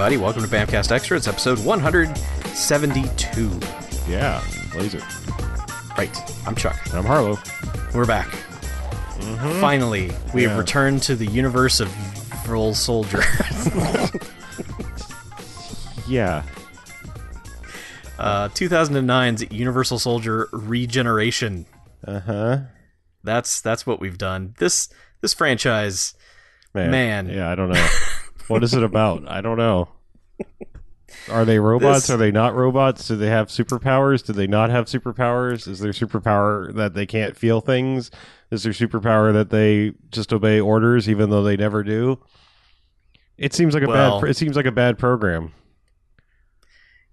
everybody. Welcome to Bamcast Extra. It's episode 172. Yeah, Laser. Right. I'm Chuck. I'm Harlow. We're back. Finally, we have returned to the universe of Roll Soldier. Yeah. uh, 2009's Universal Soldier Regeneration. Uh huh. That's that's what we've done. This this franchise, Man. Man. Yeah, I don't know. what is it about? I don't know. Are they robots? This- Are they not robots? Do they have superpowers? Do they not have superpowers? Is their superpower that they can't feel things? Is their superpower that they just obey orders even though they never do? It seems like a Well- bad. It seems like a bad program.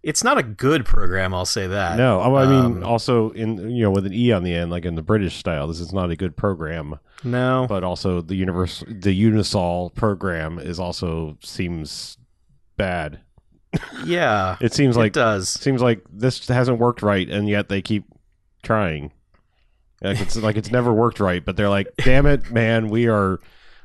It's not a good program. I'll say that. No, I I mean Um, also in you know with an e on the end, like in the British style. This is not a good program. no. but also the universe the unisol program is also seems bad yeah, it seems like it does. seems like this hasn't worked right and yet they keep trying like it's like it's never worked right but they're like damn it man we are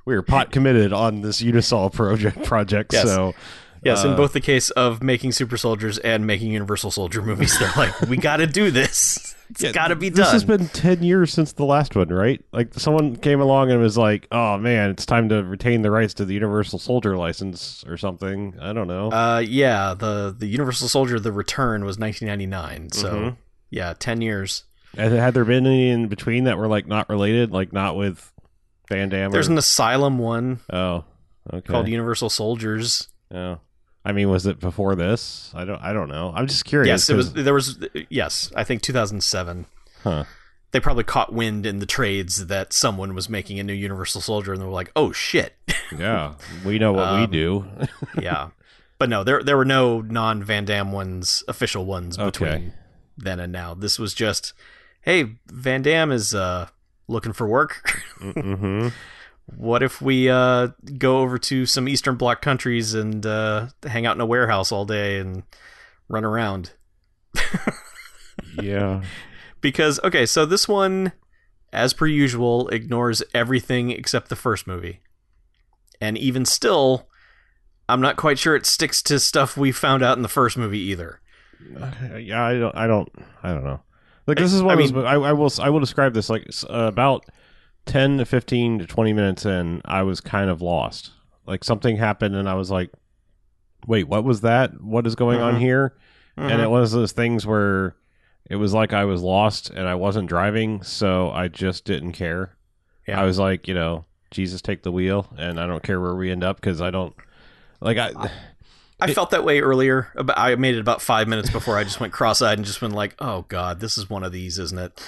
we are pot committed on this unisol project project Yes. so Yes, in uh, both the case of making super soldiers and making Universal Soldier movies, they're like, we got to do this. It's Yeah, got to be done. this has been 10 years since the last one right like someone came along and was like oh man it's time to retain the rights to the universal soldier license or something i don't know uh, yeah, the the Universal Soldier: The Return was 1999. So Mhm. yeah, 10 years. And had there been any in between that were like not related, like not with Van Damme? There's or, an Asylum one oh, okay. called Universal Soldiers. oh. I mean, was it before this? I don't. I don't know. I'm just curious. Yes, it was. There was. Yes, I think 2007. Huh. They probably caught wind in the trades that someone was making a new Universal Soldier, and they were like, "Oh shit!" Yeah, we know what we Um, do. yeah, but no, there there were no non Van Damme ones, official ones between Okay. then and now. This was just, hey, Van Damme is uh, looking for work. hmm what if we uh, go over to some Eastern Bloc countries and uh, hang out in a warehouse all day and run around? Yeah. Because okay, so this one, as per usual, ignores everything except the first movie, and even still, I'm not quite sure it sticks to stuff we found out in the first movie either. yeah. I don't. I don't. I don't know. Like this is one. I of those, I, I will. I will describe this like uh, about ten to fifteen to twenty minutes in. I was kind of lost. Like something happened, and I was like, "Wait, what was that? What is going on Mhm. here?" and Mhm. it was those things where it was like I was lost and I wasn't driving, so I just didn't care. Yeah. I was like, you know, Jesus, take the wheel, and I don't care where we end up because I don't like I. I felt that way earlier. About I made it about five minutes before I just went cross-eyed and just went like, "Oh God, this is one of these, isn't it?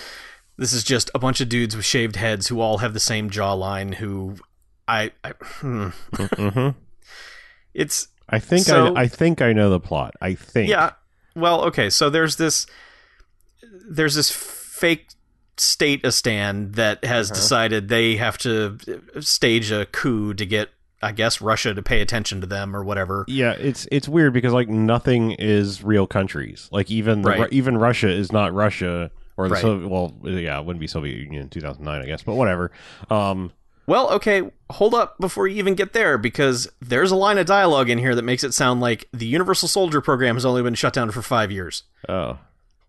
This is just a bunch of dudes with shaved heads who all have the same jawline. Who I, I hmm. Mhm. it's I think So- I, I think I know the plot. I think. Yeah. Well, okay. So there's this there's this fake state a stand that has Uh-huh. decided they have to stage a coup to get I guess Russia to pay attention to them or whatever. Yeah, it's it's weird because like nothing is real countries. Like even the, Right. Even Russia is not Russia or the Right. Soviet. Well, yeah, it wouldn't be Soviet Union in two thousand nine, I guess. But whatever. Um, Well, okay, hold up before you even get there because there's a line of dialogue in here that makes it sound like the Universal Soldier program has only been shut down for 5 years. oh,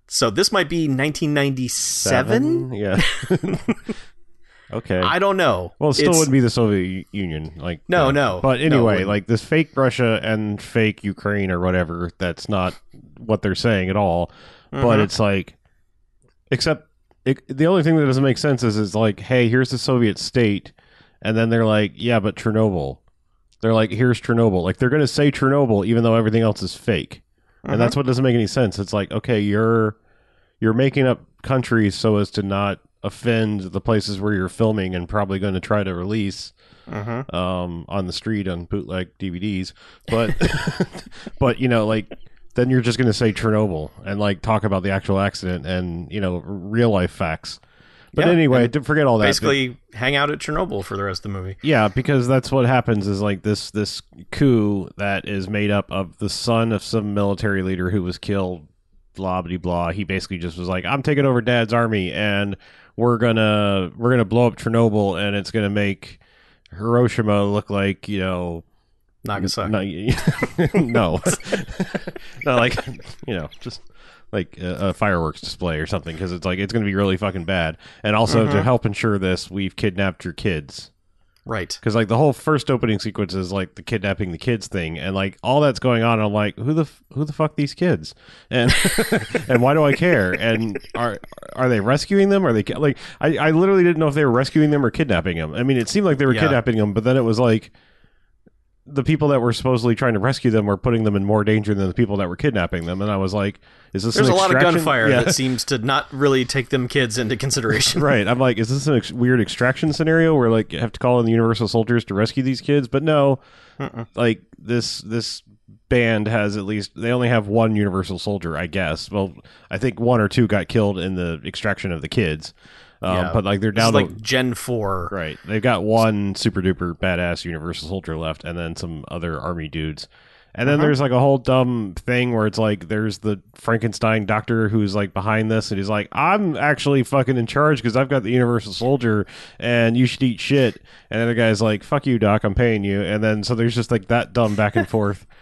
So this might be 1997? Yeah. okay. I don't know. Well, it still It's- wouldn't be the Soviet Union. Like No, uh, no. But anyway, wouldn't. like this fake Russia and fake Ukraine or whatever. That's not what they're saying at all. But Mhm. it's like, except it, the only thing that doesn't make sense is it's like, hey, here's the Soviet state, and then they're like, yeah, but Chernobyl. They're like, here's Chernobyl. Like they're gonna say Chernobyl even though everything else is fake, and that's what doesn't make any sense. It's like, okay, you're you're making up countries so as to not offend the places where you're filming and probably going to try to release Mhm. um, on the street on bootleg DVDs. But but you know, like then you're just going to say Chernobyl and like talk about the actual accident and you know real life facts. But Yeah, anyway, forget all that. Basically, hang out at Chernobyl for the rest of the movie. Yeah, because that's what happens is like this this coup that is made up of the son of some military leader who was killed, blah blah blah. He basically just was like, I'm taking over dad's army and we're gonna we're gonna blow up Chernobyl and it's gonna make Hiroshima look like, you know, Nagasaki. No, no, no, like you know, just like a, a fireworks display or something because it's like it's going to be really fucking bad. And also to Mhm. help ensure this, we've kidnapped your kids Right. because like the whole first opening sequence is like the kidnapping the kids thing, and like all that's going on. I'm like, who the f- who the fuck these kids, and and why do I care? And are are they rescuing them? Are they like I I literally didn't know if they were rescuing them or kidnapping them. I mean, it seemed like they were Yeah. kidnapping them, but then it was like the people that were supposedly trying to rescue them were putting them in more danger than the people that were kidnapping them. And I was like, is this There's a lot of gunfire Yeah. that seems to not really take them kids into consideration. right. I'm like, is this an ex- weird extraction scenario where like you have to call in the Universal Soldiers to rescue these kids? But no, like this this band has at least they only have one Universal Soldier, I guess. Well, I think one or two got killed in the extraction of the kids, um, Yeah. but like they're down like to Gen 4. right. They've got one super duper badass Universal Soldier left, and then some other army dudes. And then Uh-huh. there's like a whole dumb thing where it's like there's the Frankenstein doctor who's like behind this, and he's like, "I'm actually fucking in charge because I've got the Universal Soldier, and you should eat shit." And then the guy's like, "Fuck you, doc, I'm paying you." And then so there's just like that dumb back and forth.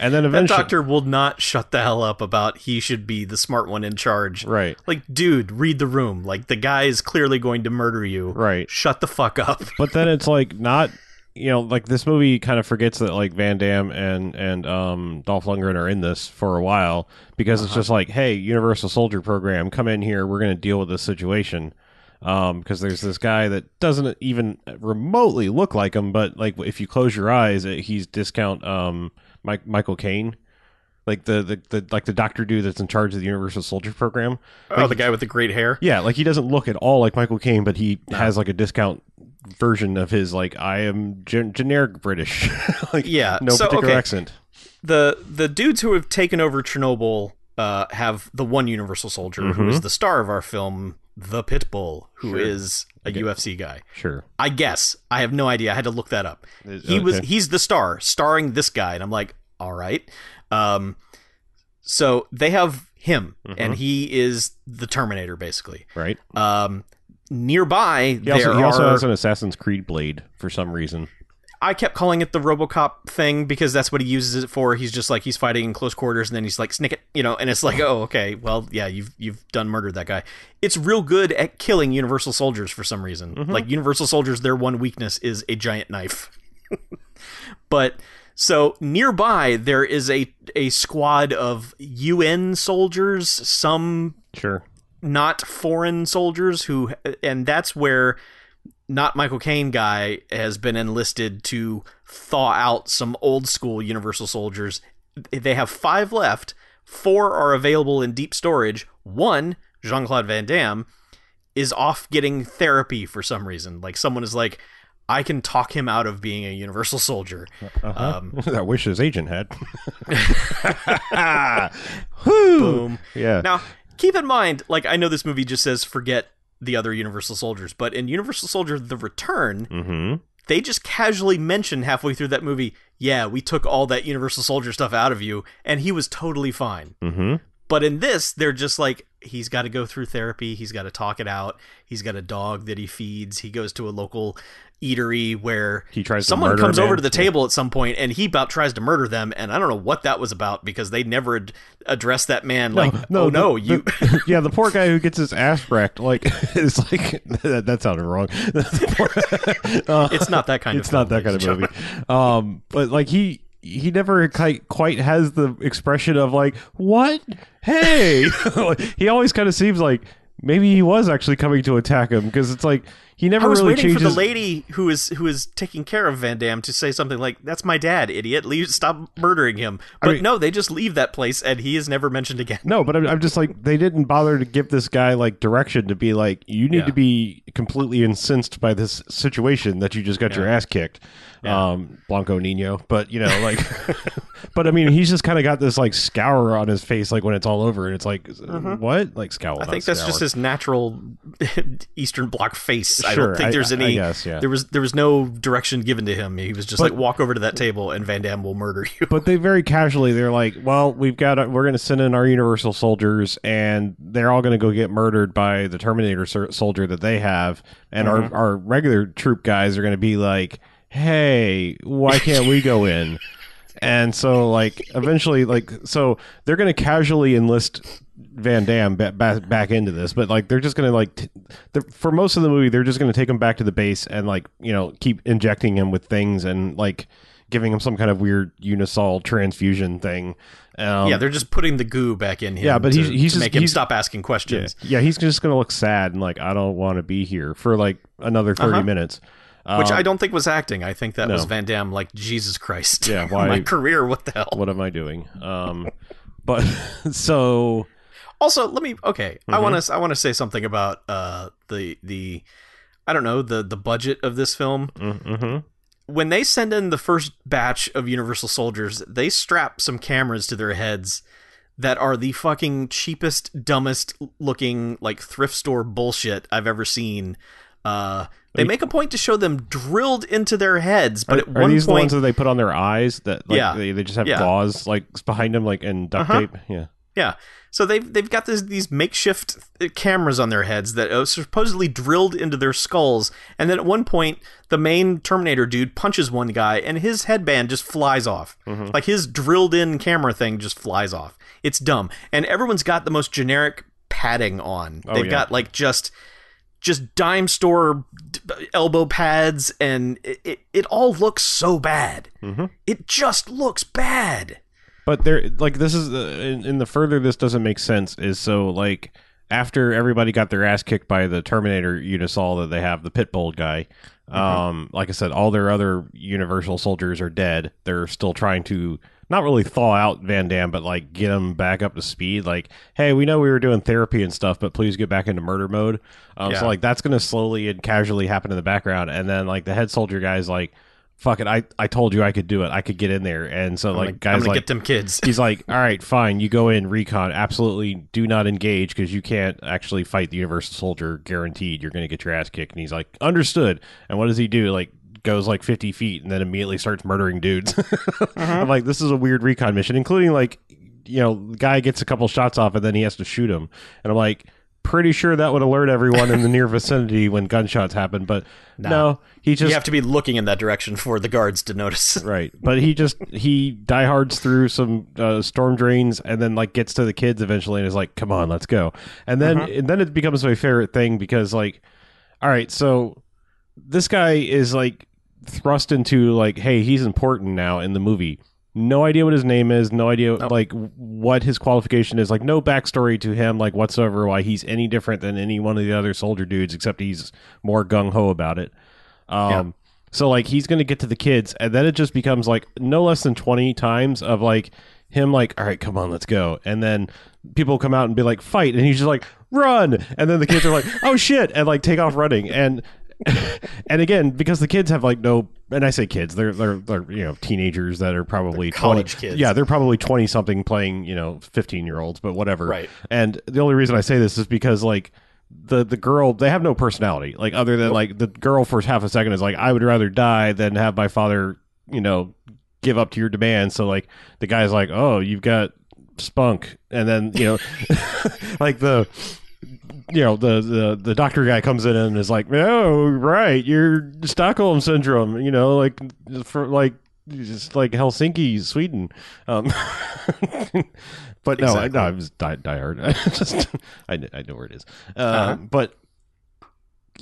And then That doctor will not shut the hell up about he should be the smart one in charge. right, Like, dude, read the room. Like, the guy is clearly going to murder you. right. Shut the fuck up. but then it's like not you know like this movie kind of forgets that like Van Damme and and um Dolph Lundgren are in this for a while because it's Uh-huh. just like hey Universal Soldier program come in here we're going to deal with this situation um because there's this guy that doesn't even remotely look like him but like if you close your eyes he's discount um Mike, Michael Caine like the, the the like the doctor dude that's in charge of the Universal Soldier program Oh, the guy with the great hair. yeah, like he doesn't look at all like Michael Caine, but he No. has like a discount version of his like I am gen- generic British, like Yeah. no so, particular okay. accent. the the dudes who have taken over Chernobyl uh, have the one Universal Soldier who Mhm. is the star of our film, the Pitbull, who is Sure. a Okay. UFC guy. Sure, I guess I have no idea. I had to look that up. Is- He was he's the star, starring this guy, and I'm like, all right. Um, so they have him, Mhm. and he is the Terminator, basically. right. Um, nearby, He also, there he also are. has an Assassin's Creed blade for some reason. I kept calling it the RoboCop thing because that's what he uses it for. He's just like he's fighting in close quarters, and then he's like snick it, you know, and it's like, oh, okay, well, yeah, you've you've done murdered that guy. It's real good at killing Universal soldiers for some reason. Mhm. Like Universal soldiers, their one weakness is a giant knife. but so nearby there is a a squad of UN soldiers, some Sure, not foreign soldiers who and that's where not Michael Caine guy has been enlisted to thaw out some old school universal soldiers. They have 5 left. 4 are available in deep storage. One Jean-Claude Van Damme is off getting therapy for some reason. Like someone is like I can talk him out of being a universal soldier. Uh-huh. Um, I wish his agent had. Boom. Yeah, Now, keep in mind, like I know this movie just says forget the other Universal Soldiers, but in Universal Soldier: The Return, mm-hmm. they just casually mention halfway through that movie, "Yeah, we took all that Universal Soldier stuff out of you, and he was totally fine." Mm-hmm. But in this, they're just like, he's got to go through therapy. He's got to talk it out. He's got a dog that he feeds. He goes to a local eatery where He tries to someone comes over to the table at some point and he about tries to murder them. And I don't know what that was about because they never ad- addressed that man like, oh the- no, the- you. yeah, the poor guy who gets his ass wrecked, like it's like that, that sounded wrong. Uh, it's not that kind it's of. not film, that kind of movie. Um, but like he he never quite has the expression of like what hey. he always kind of seems like maybe he was actually coming to attack him because it's like he never I was really waiting changes. for the lady who is who is taking care of Van Damme to say something like, "That's my dad, idiot. Leave, stop murdering him." But mean- no, they just leave that place, and he is never mentioned again. no, but I'm, I'm just like they didn't bother to give this guy like direction to be like you need Yeah. to be completely incensed by this situation that you just got your ass kicked, Yeah. um, Blanco Nino. But you know, like, but I mean, he's just kind of got this like scour on his face, like when it's all over, and it's like what, like scowl. Mm-hmm. I think that's scour. just his natural Eastern Bloc face. I don't think there's I- any. I guess, yeah. There was there was no direction given to him. He was just But- like walk over to that table and Van Damme will murder you. But they very casually they're like, well, we've got a, we're going to send in our Universal soldiers, and they're all going to go get murdered by the Terminator ser- soldier that they have, and Mhm. our our regular troop guys are going to be like, hey, why can't we go in? And so, like, eventually, like, so they're going to casually enlist Van Damme ba- ba- back into this, but like, they're just going to like, t- for most of the movie, they're just going to take him back to the base and like, you know, keep injecting him with things and like giving him some kind of weird unisol transfusion thing. Um, yeah, they're just putting the goo back in him. Yeah, but to, he's- he's just- make him he's- stop asking yeah, questions. yeah, he's just going to look sad and like, I don't want to be here for like another 30 Uh-huh. minutes. Which Um, I don't think was acting. I think that no. was Van Damme. Like Jesus Christ. Yeah, why- my career? What the hell? what am I doing? Um, but so Also, let me. Okay, I Mhm. want to. I want to say something about uh the the. I don't know the the budget of this film. hmm When they send in the first batch of Universal soldiers, they strap some cameras to their heads that are the fucking cheapest, dumbest looking like thrift store bullshit I've ever seen. Uh, they make a point to show them drilled into their heads, but are, at are one these the point, ones that they put on their eyes that like Yeah. they, they just have Yeah. gauze like behind them like and duct Uh-huh. tape? Yeah. Yeah. So they've they've got this, these makeshift uh, cameras on their heads that are supposedly drilled into their skulls, and then at one point the main Terminator dude punches one guy, and his headband just flies off. Mhm. Like his drilled in camera thing just flies off. It's dumb, and everyone's got the most generic padding on. Oh, They've yeah. got like just just dime store elbow pads, and it it, it all looks so bad. hmm It just looks bad. But there, like, this is the in, in the further this doesn't make sense is so like after everybody got their ass kicked by the Terminator Unisol that they have, the Pitbull guy. Um, like I said, all their other Universal soldiers are dead. They're still trying to not really thaw out Van Damme, but like get him back up to speed. Like, hey, we know we were doing therapy and stuff, but please get back into murder mode. Um, Yeah. So like that's gonna slowly and casually happen in the background, and then like the head soldier guy's like. Fuck it! I, I told you I could do it. I could get in there, and so I'm like gonna, guys I'm like get them kids. he's like, all right, fine, you go in recon. Absolutely, do not engage because you can't actually fight the Universal Soldier. Guaranteed, you're going to get your ass kicked. And he's like, understood. And what does he do? Like, goes like 50 feet and then immediately starts murdering dudes. Uh-huh. I'm like, this is a weird recon mission, including like, you know, the guy gets a couple shots off and then he has to shoot him. And I'm like, pretty sure that would alert everyone in the near vicinity when gunshots happen. But Nah. no, he just you have to be looking in that direction for the guards to notice. Right, but he just he diehards through some uh, storm drains and then like gets to the kids eventually and is like, "Come on, let's go." And then Uh-huh. and then it becomes my favorite thing because like, all right, so this guy is like thrust into like, hey, he's important now in the movie. No idea what his name is. No idea like what his qualification is. Like no backstory to him. Like whatsoever. Why he's any different than any one of the other soldier dudes, except he's more gung ho about it. Um, Yeah. so like he's gonna get to the kids, and then it just becomes like no less than twenty times of like him like, all right, come on, let's go, and then people come out and be like, fight, and he's just like, run, and then the kids are like, oh shit, and like take off running, and and again because the kids have like no, and I say kids, they're they're, they're you know teenagers that are probably They're college 20 kids. yeah, they're probably twenty something playing you know fifteen year olds, but whatever, Right. and the only reason I say this is because like the the girl they have no personality like other than like the girl for half a second is like I would rather die than have my father you know give up to your demands. So like the guy's like oh you've got spunk and then you know like the you know the, the the doctor guy comes in and is like oh right you're Stockholm syndrome you know like for like just like Helsinki Sweden um but no I, Exactly. no I was die, die hard I just I, I know where it is uh, Uh-huh. but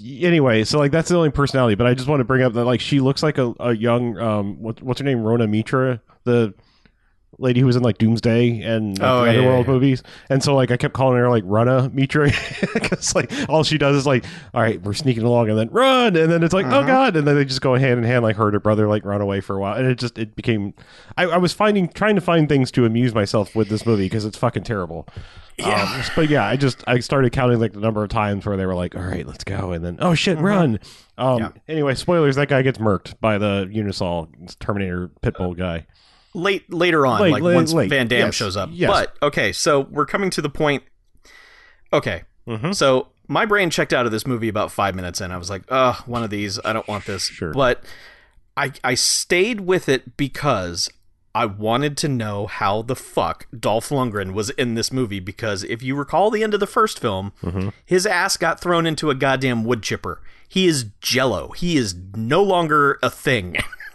anyway so like that's the only personality but I just want to bring up that like she looks like a, a young um what, what's her name Rona Mitra the lady who was in like Doomsday and like, Oh, the yeah, yeah, yeah. movies and so like I kept calling her like Runa Mitra because like all she does is like all right we're sneaking along and then run and then it's like oh Uh-huh. god and then they just go hand in hand like her and her brother like run away for a while and it just it became I, I was finding trying to find things to amuse myself with this movie because it's fucking terrible Yeah. um, but yeah I just I started counting like the number of times where they were like all right let's go and then oh shit run um. Yeah. anyway spoilers that guy gets murked by the Unisol Terminator Pitbull guy late later on, Late, like late, once late. Van Damme Yes. shows up. Yes. But okay, so we're coming to the point. Okay, Mhm. so my brain checked out of this movie about five minutes in. I was like, "Oh, one of these. I don't want this." Sure. But I I stayed with it because I wanted to know how the fuck Dolph Lundgren was in this movie because if you recall the end of the first film, his ass got thrown into a goddamn wood chipper. He is jello. He is no longer a thing.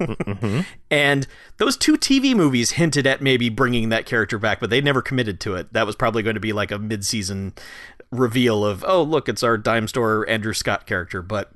And those two TV movies hinted at maybe bringing that character back, but they never committed to it. That was probably going to be like a mid-season reveal of, oh, look, it's our dime store Andrew Scott character. But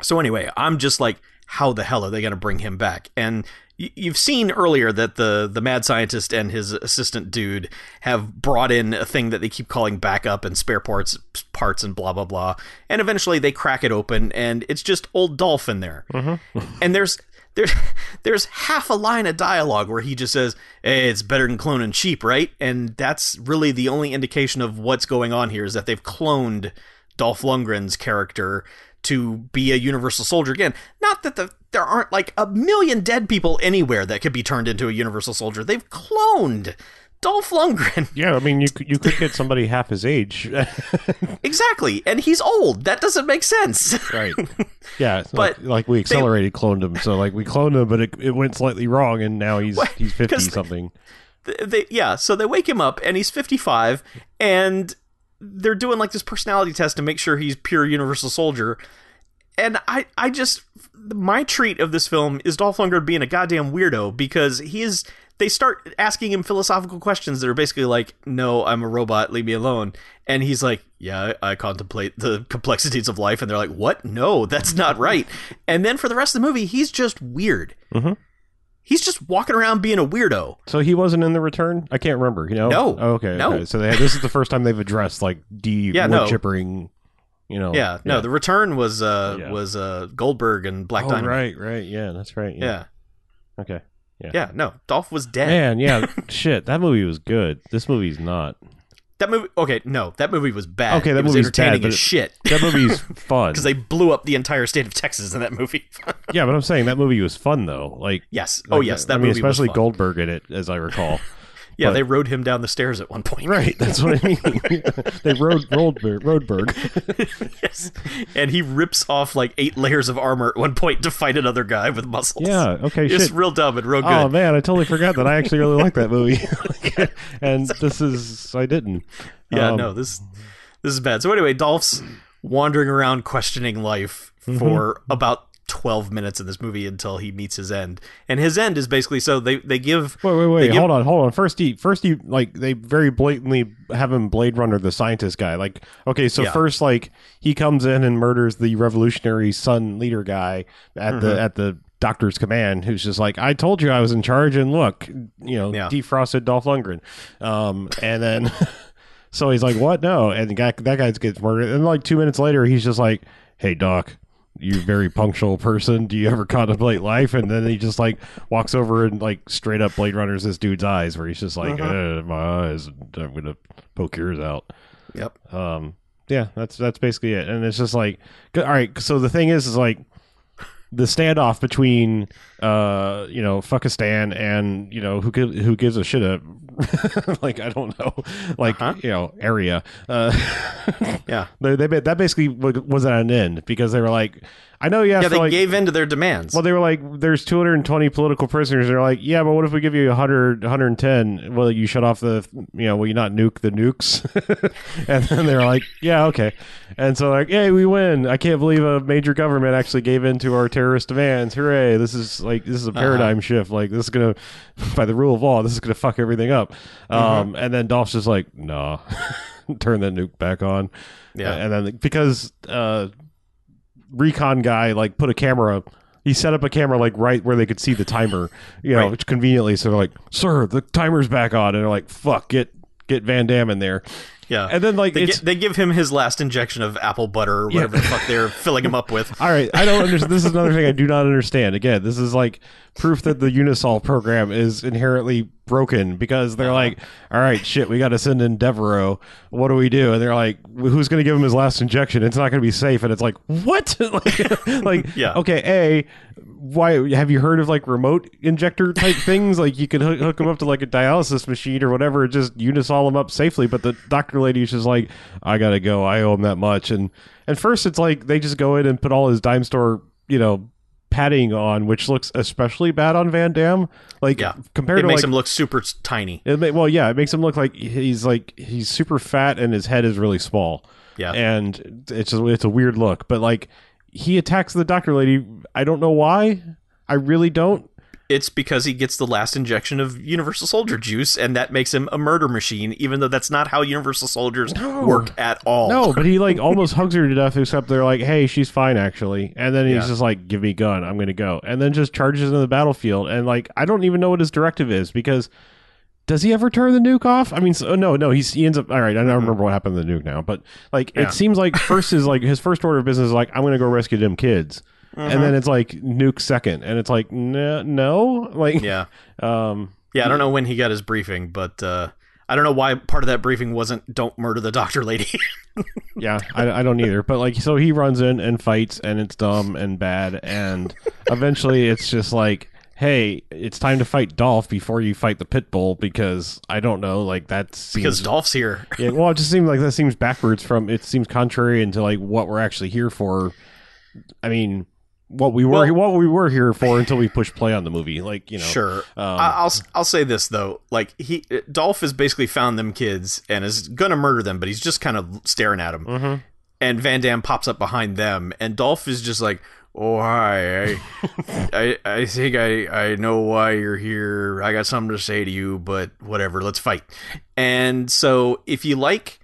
so anyway, I'm just like, how the hell are they going to bring him back? And y- you've seen earlier that the the mad scientist and his assistant dude have brought in a thing that they keep calling backup and spare parts parts and blah blah blah. And eventually they crack it open and it's just old Dolph in there. Mm-hmm. and there's there's there's half a line of dialogue where he just says, "Hey, it's better than cloning sheep, right?" And that's really the only indication of what's going on here is that they've cloned Dolph Lundgren's character to be a Universal Soldier again. Not that the there aren't like a million dead people anywhere that could be turned into a Universal Soldier. They've cloned Dolph Lundgren. Yeah, I mean, you could- you could get somebody half his age, exactly. And he's old. That doesn't make sense. right? Yeah, But like, like we accelerated cloned him, so like we cloned him, but it, it went slightly wrong, and now he's he's fifty something. Th- they, yeah, so they wake him up and he's 55 and they're doing like this personality test to make sure he's pure universal soldier. And I I just my treat of this film is Dolph Lundgren being a goddamn weirdo because he is they start asking him philosophical questions that are basically like, "No, I'm a robot, leave me alone." And he's like, "Yeah, I, contemplate the complexities of life." And they're like, "What? No, that's not right." and then for the rest of the movie, he's just weird. Mhm. He's just walking around being a weirdo. So he wasn't in the return. I can't remember. You know? No. Oh, okay. No. Okay. So they, this is the first time they've addressed like de Yeah, wood no. chippering. You know? Yeah, no, the return was uh Yeah. was uh Goldberg and Black oh, Diamond. right, right. Yeah, that's right. Yeah. Yeah. Okay. Yeah. no, Dolph was dead. Man, yeah. shit, that movie was good. This movie's not. That movie okay, no, that movie was bad. Okay, that it was movie's bad, entertaining but as shit. That movie's fun. Because they blew up the entire state of Texas in that movie. yeah, but I'm saying that movie was fun though. Like, yes. oh like, yes, that I mean, movie especially. Goldberg in it, as I recall. Yeah, but- they rode him down the stairs at one point. right, that's what I mean. they rode Roldberg, Roadberg. yes. And he rips off like eight layers of armor at one point to fight another guy with muscles. Yeah. Okay. It's shit. real dumb and real good. Oh man, I totally forgot that I actually really like that movie, and this is I didn't. Yeah, Um, no, this this is bad. So anyway, Dolph's wandering around questioning life Mm-hmm. for about twelve minutes in this movie until he meets his end. And his end is basically so they they give Wait, wait, wait! give- Hold on, hold on. First, he first he like they very blatantly have him Blade Runner, the scientist guy. Like, okay, so Yeah. first, like he comes in and murders the revolutionary sun leader guy at Mm-hmm. the at the doctor's command, who's just like, "I told you I was in charge," and look, you know, Yeah. defrosted Dolph Lundgren, um, and then. So he's like, "What? No!" And the guy, that guy gets murdered. And like two minutes later, he's just like, "Hey, Doc, you very punctual person. Do you ever contemplate life?" And then he just like walks over and like straight up Blade Runners this dude's eyes, where he's just like, Uh-huh. "Uh, "My eyes, I'm gonna poke yours out." Yep. Um, yeah, that's that's basically it. And it's just like, all right. So the thing is, is like the standoff between uh you know fuckistan and you know who who gives a shit a like I don't know like Uh-huh. you know area uh Yeah. they, they that basically was at an end because they were like I know you have Yeah, they like gave in to their demands. well, they were like, "There's 220 political prisoners." They're like, "Yeah, but what if we give you 100, 110? Will you shut off the, you know, will you not nuke the nukes?" and then they're like, "Yeah, okay." And so like, "Hey, we win! I can't believe a major government actually gave in to our terrorist demands! Hooray! This is like this is a paradigm shift. Like this is gonna, by the rule of law, this is gonna fuck everything up." Um, and then Dolph's just like, "Nah." Turn the nuke back on, Yeah. and then because uh, recon guy like put a camera he set up a camera like right where they could see the timer you know Right. which conveniently so they're like sir the timer's back on and they're like fuck get get van damme in there yeah. and then like they, they give him his last injection of apple butter or whatever the fuck they're filling him up with. all right i don't understand this is another thing i do not understand again this is like proof that the unisol program is inherently broken because they're like all right shit we got to send in deveraux. What do we do? And they're like who's going to give him his last injection? It's not going to be safe. And it's like what? Like, like Yeah. okay a why have you heard of like remote injector type things? Like you could hook, hook them up to like a dialysis machine or whatever just unisol them up safely. But the doctor lady is just like i gotta go. I owe him that much. And and first it's like they just go in and put all his dime store you know padding on, which looks especially bad on Van Damme. Like Yeah. compared It to makes like him look super tiny. it ma- well, yeah, it makes him look like he's like he's super fat and his head is really small. Yeah. and it's just, it's a weird look. But like he attacks the doctor lady. I don't know why. I really don't. It's because he gets the last injection of Universal Soldier juice, and that makes him a murder machine, even though that's not how Universal Soldiers No. work at all. No, but he like almost hugs her to death. Except they're like, "Hey, she's fine actually," and then he's Yeah. just like, "Give me gun, I'm gonna go," and then just charges into the battlefield. And like, I don't even know what his directive is because does he ever turn the nuke off? I mean, so, no, no. He's, he ends up all right. I don't mm-hmm. remember what happened to the nuke now, but like, Yeah. it seems like first is like his first order of business is like, I'm gonna go rescue them kids. And then it's like nuke second, and it's like no, no, like Yeah. um, Yeah, I don't know when he got his briefing, but uh, I don't know why part of that briefing wasn't "Don't murder the doctor lady." Yeah, I, I don't either. But like, so he runs in and fights, and it's dumb and bad, and eventually it's just like, hey, it's time to fight Dolph before you fight the pit bull because I don't know, like that seems. because Dolph's here. yeah, well, it just seems like that seems backwards from. It seems contrary into like what we're actually here for. I mean, what we were Well- what we were here for until we push play on the movie. Like you know, Sure. Um, I- I'll I'll say this though, like he Dolph has basically found them kids and is gonna murder them, but he's just kind of staring at them. Mhm. And Van Damme pops up behind them, and Dolph is just like, "Oh hi, I I, I think I I know why you're here. I got something to say to you, but whatever, let's fight." And so if you like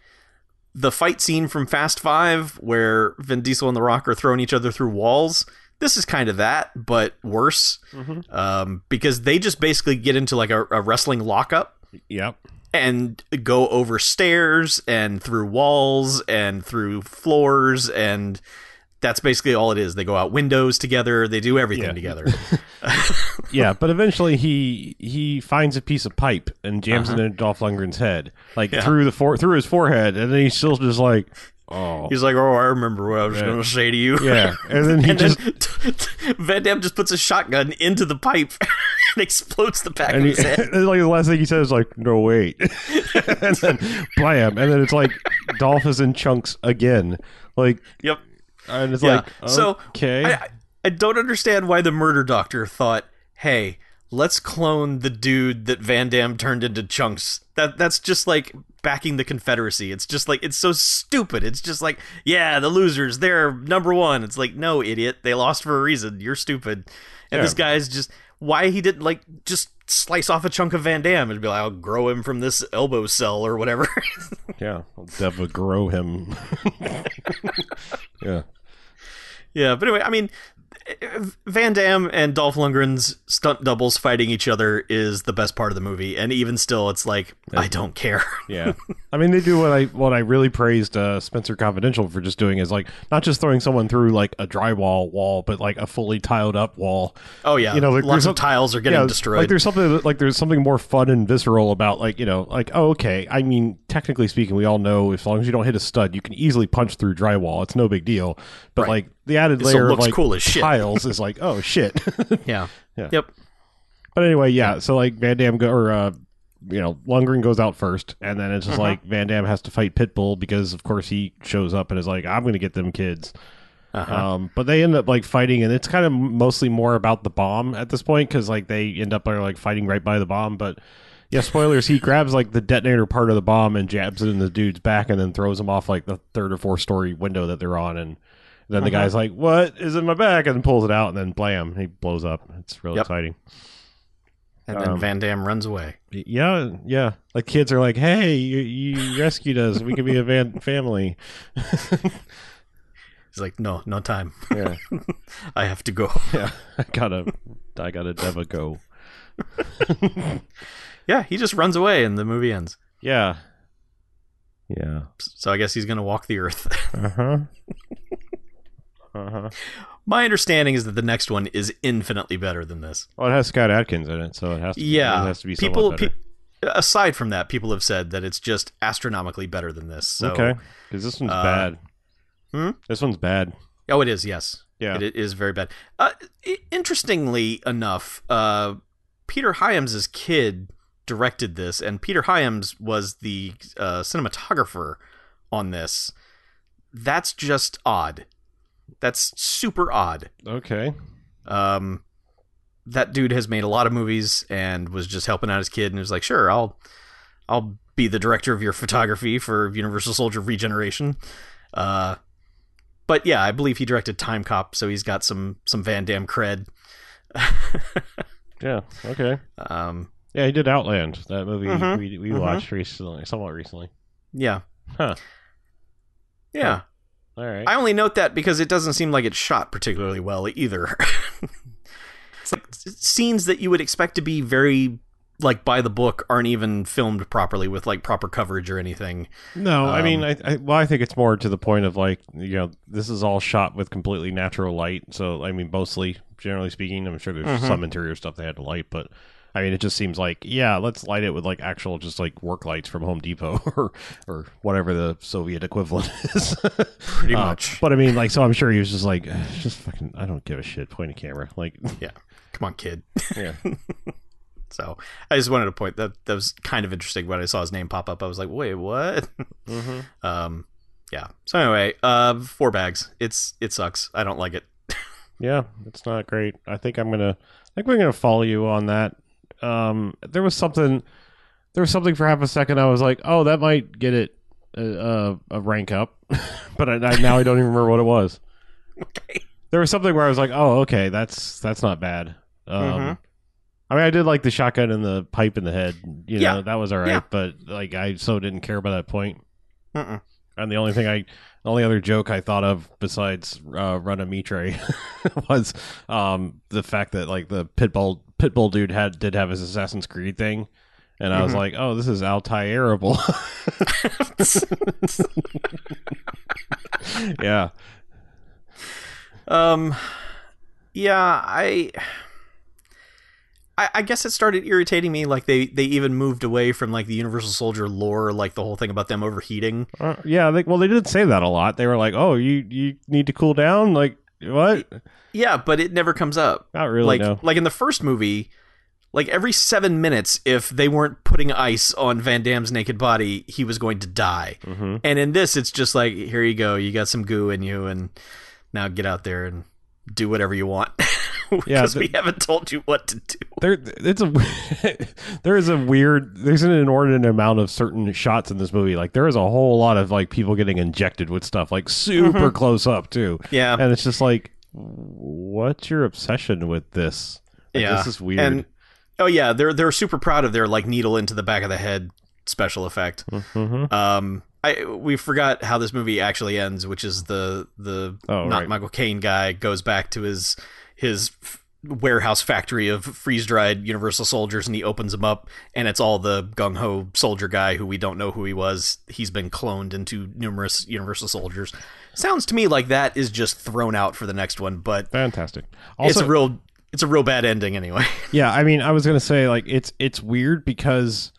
the fight scene from Fast Five, where Vin Diesel and The Rock are throwing each other through walls. This is kind of that, but worse, Mhm. um, because they just basically get into like a, a wrestling lockup Yep. and go over stairs and through walls and through floors, and that's basically all it is. They go out windows together. They do everything Yeah. together. yeah, but eventually he he finds a piece of pipe and jams Uh-huh. it into Dolph Lundgren's head, like Yeah. through the for- through his forehead, and then he's still just like, oh, He's like, "Oh, I remember what I was Yeah. going to say to you." yeah, and then he and just then Van Damme just puts a shotgun into the pipe and explodes the back and, of he, his head. and like the last thing he says is like, no wait, and then blam, and then it's like Dolph is in chunks again, like, Yep. and it's Yeah. like, so okay, I, I- I don't understand why the murder doctor thought, "Hey, let's clone the dude that Van Damme turned into chunks." That that's just like backing the Confederacy. It's just like it's so stupid. It's just like, yeah, the losers, they're number one. It's like, no, idiot, they lost for a reason. You're stupid. And Yeah. this guy's just why he didn't like just slice off a chunk of Van Damme and be like, I'll grow him from this elbow cell or whatever. yeah, I'll Deva grow him, yeah, Yeah, but anyway, I mean, Van Damme and Dolph Lundgren's stunt doubles fighting each other is the best part of the movie, and even still, it's like I don't care. Yeah, I mean they do what I what I really praised uh, Spenser Confidential for just doing is like not just throwing someone through like a drywall wall, but like a fully tiled up wall. Oh yeah, You know, like, lots of tiles are getting yeah, destroyed. Like there's something like there's something more fun and visceral about like you know like oh okay I mean technically speaking we all know as long as you don't hit a stud you can easily punch through drywall it's no big deal but Right. like the added layer of looks like cool as shit. Tiles is like oh shit. yeah. Yeah. Yep. But anyway, yeah. So like Van Damme go or uh, you know Lundgren goes out first, and then it's just Uh-huh. like Van Damme has to fight Pitbull because of course he shows up and is like I'm going to get them kids. Uh-huh. Um, but they end up like fighting, and it's kind of mostly more about the bomb at this point because like they end up like fighting right by the bomb. But yeah, spoilers. He grabs like the detonator part of the bomb and jabs it in the dude's back, and then throws him off like the third or fourth story window that they're on, and then the Uh-huh. guy's like, "What is in my back?" and pulls it out, and then blam, he blows up. It's really Yep. exciting. and then um, Van Damme runs away. Yeah, yeah. The kids are like, "Hey, you, you rescued us. We can be a van family." He's like, no, no time. Yeah, I have to go. yeah. I gotta, I gotta never go. yeah, he just runs away, and the movie ends. Yeah, yeah. So I guess he's gonna walk the earth. Uh huh. Uh huh. My understanding is that the next one is infinitely better than this. Well, it has Scott Adkins in it, so it has to. Be, Yeah, it has to be people. Pe- aside from that, people have said that it's just astronomically better than this. So, okay, because this one's uh, bad. hmm? This one's bad. Oh, it is. Yes. Yeah. It, it is very bad. Uh, interestingly enough, uh, Peter Hyams' kid directed this, and Peter Hyams was the uh, cinematographer on this. That's just odd. That's super odd. Okay. Um, that dude has made a lot of movies and was just helping out his kid and was like, sure, I'll I'll be the director of your photography for Universal Soldier Regeneration. Uh, but yeah, I believe he directed Timecop, so he's got some some Van Damme cred. Yeah. Okay. um, Yeah, he did Outland. That movie Mhm. we we Mhm. watched recently, somewhat recently. yeah, Huh. yeah. All right. I only note that because it doesn't seem like it's shot particularly well either. it's like scenes that you would expect to be very like by the book aren't even filmed properly with like proper coverage or anything. No, I mean, Um, I, I well, I think it's more to the point of like you know, this is all shot with completely natural light. So I mean, mostly, generally speaking, I'm sure there's Mhm. some interior stuff they had to light, but I mean, it just seems like yeah, let's light it with like actual just like work lights from Home Depot or or whatever the Soviet equivalent is. Pretty Uh, much. But I mean, like, so I'm sure he was just like, "Eh, just fucking, I don't give a shit. Point a camera, like, yeah, Come on, kid. yeah, So I just wanted to point that that was kind of interesting when I saw his name pop up. I was like, wait, what? mm-hmm. um, yeah. So anyway, uh, four bags. It's it sucks. I don't like it. yeah, it's not great. I think I'm gonna, I think we're gonna follow you on that. Um, there was something, there was something for half a second. I was like, oh, that might get it a, a, a rank up, but I, I, now I don't even remember what it was. Okay. There was something where I was like, oh, okay, that's that's not bad. Um, Mhm. I mean, I did like the shotgun and the pipe in the head. You know, Yeah. that was all right. Yeah. But like, I so didn't care about that point. Mm-mm. And the only thing I, only other joke I thought of besides uh, Run a Mitre was um, the fact that like the pitbull pitbull dude had did have his Assassin's Creed thing, and I was Mhm. like, oh, this is Altairable. yeah, Um, yeah, I, I, I guess it started irritating me. Like they, they even moved away from like the Universal Soldier lore, like the whole thing about them overheating. uh, yeah. They, well, they did say that a lot. They were like, oh, you you need to cool down. Like what? Yeah, but it never comes up. Not really. like, no. like in the first movie, like every seven minutes, if they weren't putting ice on Van Damme's naked body, he was going to die. hmm And in this, it's just like, here you go, you got some goo in you, and now get out there and do whatever you want. Yeah, because the- we haven't told you what to do. There, it's a there is a weird. There's an inordinate amount of certain shots in this movie. Like there is a whole lot of like people getting injected with stuff, like super Mhm. close up too. Yeah, And it's just like, what's your obsession with this? Like, yeah. this is weird. And oh yeah, they're they're super proud of their like needle into the back of the head special effect. Mhm. Um, I we forgot how this movie actually ends, which is the the Oh, not right. Michael Caine guy goes back to his his f- warehouse factory of freeze dried Universal soldiers, and he opens them up, and it's all the gung ho soldier guy who we don't know who he was. He's been cloned into numerous Universal soldiers. Sounds to me like that is just thrown out for the next one, but Fantastic. Also, it's a real it's a real bad ending anyway. yeah. I mean, I was gonna say like it's it's weird because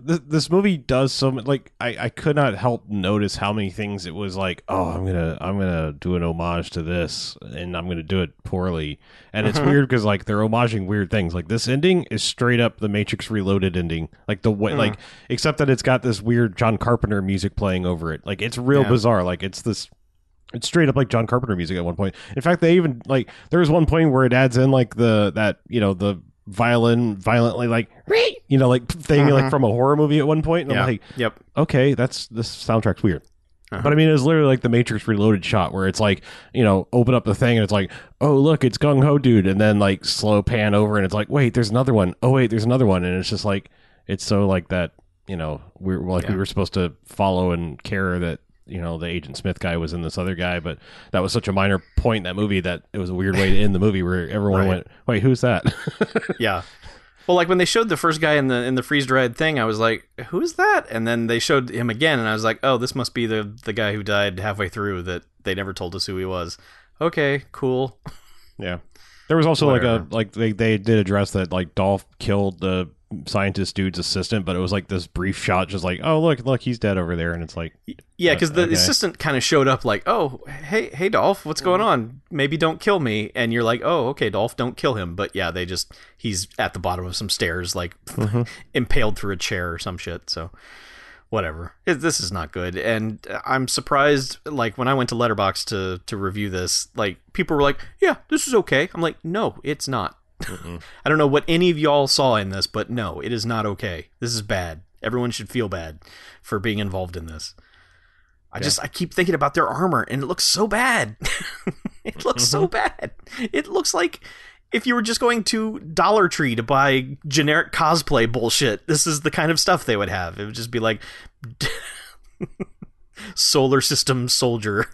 this, this movie does so much. Like I, I could not help notice how many things it was like. Oh, I'm gonna I'm gonna do an homage to this, and I'm gonna do it poorly. And it's Mhm. weird because like they're homaging weird things. Like this ending is straight up the Matrix Reloaded ending. Like the way like except that it's got this weird John Carpenter music playing over it. Like it's real Yeah. bizarre. Like it's this. It's straight up like John Carpenter music at one point. In fact, they even like there was one point where it adds in like the that you know the violin violently like you know like thing like Mhm. from a horror movie at one point. And yeah. I'm like, yep. okay, that's this soundtrack's weird. Uh-huh. But I mean, it was literally like the Matrix Reloaded shot where it's like, you know, open up the thing and it's like, oh, look, it's Gung Ho Dude. And then like slow pan over and it's like, wait, there's another one. Oh, wait, there's another one. And it's just like, it's so like that, you know, we're like we were supposed to follow and care that, you know, the Agent Smith guy was in this other guy. But that was such a minor point in that movie that it was a weird way to end the movie where everyone Right. went, wait, who's that? Yeah. Well, like when they showed the first guy in the in the freeze dried thing, I was like, "Who is that?" And then they showed him again, and I was like, "Oh, this must be the the guy who died halfway through that they never told us who he was." Okay, cool. Yeah. There was also like a like they they did address that like Dolph killed the scientist dude's assistant, but it was like this brief shot, just like oh look look he's dead over there, and it's like Yeah, because the Okay. assistant kind of showed up like, "Oh, hey, hey, Dolph, what's going on? Maybe don't kill me." And you're like, "Oh, okay, Dolph, don't kill him." But yeah, they just he's at the bottom of some stairs, like Mhm. impaled through a chair or some shit. So whatever. It, this is not good, and I'm surprised. Like when I went to Letterboxd to to review this, like people were like, "Yeah, this is okay." I'm like, "No, it's not." I don't know what any of y'all saw in this, but no, it is not okay. This is bad. Everyone should feel bad for being involved in this. I just I keep thinking about their armor and it looks so bad. it looks so mm-hmm. bad. It looks like if you were just going to Dollar Tree to buy generic cosplay bullshit, this is the kind of stuff they would have. It would just be like solar system soldier.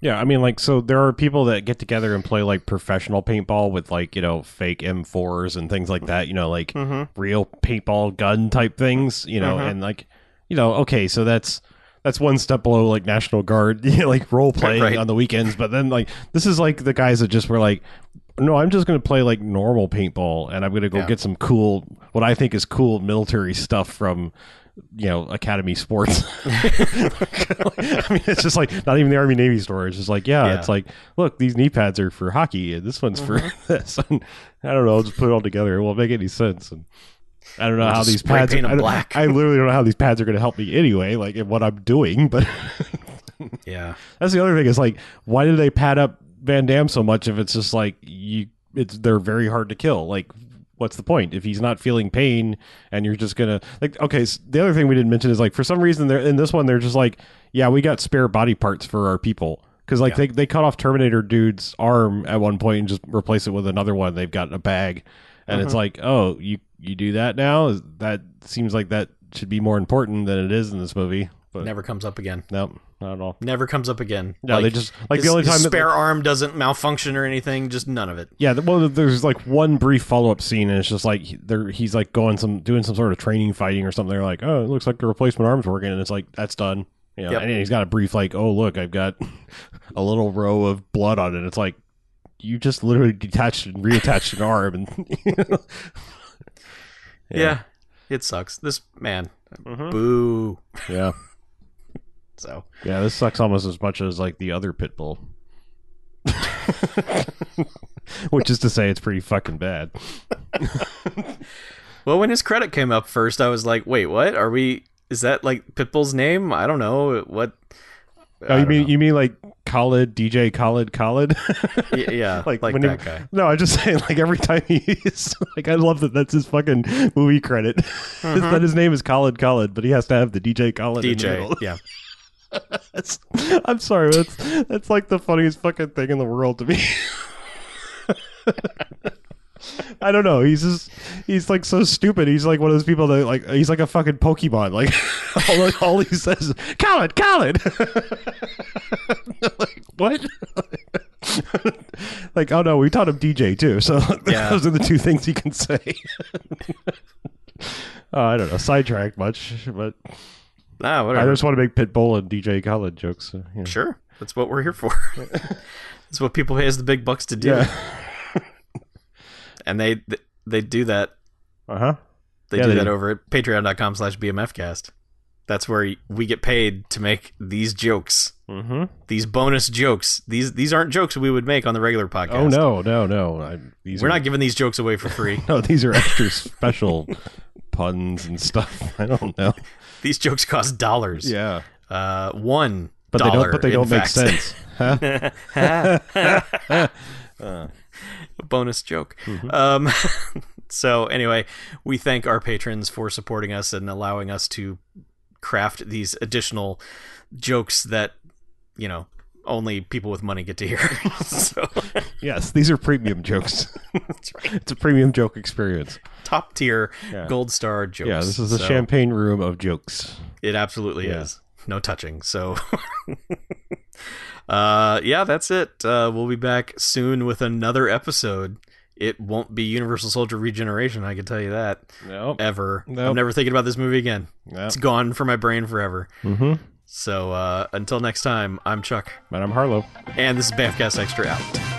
Yeah, I mean, like, so there are people that get together and play like professional paintball with like you know fake M4s and things like that. You know, like Mm-hmm. real paintball gun type things. You know, Mhm. and like you know, okay, so that's that's one step below like National Guard, like role playing Right. on the weekends. But then like this is like the guys that just were like. No, I'm just going to play like normal paintball, and I'm going to go Yeah. get some cool, what I think is cool military stuff from, you know, Academy Sports. I mean, it's just like not even the Army Navy store. It's just like, yeah, Yeah. it's like, look, these knee pads are for hockey, and this one's for Mm-hmm. this. And I don't know. I'll just put it all together. It won't make any sense. And I don't know We'll how these pads. Are, I, black. I literally don't know how these pads are going to help me anyway. Like in what I'm doing, but Yeah. that's the other thing. Is like, why do they pad up Van Damme so much if it's just like you? It's they're very hard to kill. Like, what's the point if he's not feeling pain and you're just gonna like? Okay, s the other thing we didn't mention is like for some reason they're in this one they're just like, yeah, we got spare body parts for our people. Because like Yeah. they, they cut off Terminator dude's arm at one point and just replace it with another one they've got in a bag, and it's Mhm. like, oh, you you do that now? That seems like that should be more important than it is in this movie. But Never comes up again. nope, not at all. Never comes up again. No, they just like his, the only time that, spare arm doesn't malfunction or anything. Just none of it. Yeah, well, there's like one brief follow up scene, and it's just like he- there he's like going some doing some sort of training fighting or something. They're like, oh, it looks like the replacement arm's working, and it's like that's done. You know, Yep. and he's got a brief like, oh look, I've got a little row of blood on it. It's like you just literally detached and reattached an arm, and Yeah. It sucks. This man. Mhm. Boo. yeah, So yeah. This sucks almost as much as like the other pit bull. Which is to say, it's pretty fucking bad. well, when his credit came up first, I was like, wait, what? Are we? Is that like Pitbull's name? I don't know what. Oh, you mean know. you mean like Khaled, DJ Khaled, Khaled? Y- yeah, like like, when that he- guy. No, I'm just saying, like every time he's like, I love that that's his fucking movie credit. Mhm. that his name is Khaled Khaled, but he has to have the DJ Khaled. DJ. Yeah. I'm sorry, that's that's like the funniest fucking thing in the world to me. I don't know. He's just he's like so stupid. He's like one of those people that like he's like a fucking Pokemon. Like all, all he says is Khaled, Khaled. like what? like oh no, we taught him DJ too. So Yeah. those are the two things he can say. Oh, I don't know. Sidetracked much, but Ah, I just want to make Pitbull and DJ Khaled jokes. So, yeah. Sure. That's what we're here for. That's what people pay us the big bucks to do. Yeah. And they they do that. Uh huh. They Yeah, do they that do. over at patreon.com slash bmfcast. That's where we get paid to make these jokes. Mm-hmm. These bonus jokes. These these aren't jokes we would make on the regular podcast. Oh no, no, no! I, these We're are, not giving these jokes away for free. No, these are extra special puns and stuff. I don't know. These jokes cost dollars. Yeah, Uh, one but they don't. But they don't make fact. sense. Huh? Uh, bonus joke. Mm-hmm. Um, so anyway, we thank our patrons for supporting us and allowing us to craft these additional jokes that you know only people with money get to hear. so yes, these are premium jokes. that's right. It's a premium joke experience. Top tier Yeah. gold star jokes. Yeah, this is the So champagne room of jokes. It absolutely Yeah. is. No touching. So uh yeah, that's it. Uh we'll be back soon with another episode. It won't be Universal Soldier Regeneration, I can tell you that. No, Ever. Nope. I'm never thinking about this movie again. no. It's gone from my brain forever. Mm-hmm. So uh until next time, I'm Chuck. And I'm Harlow. And this is Bamfcast Extra out.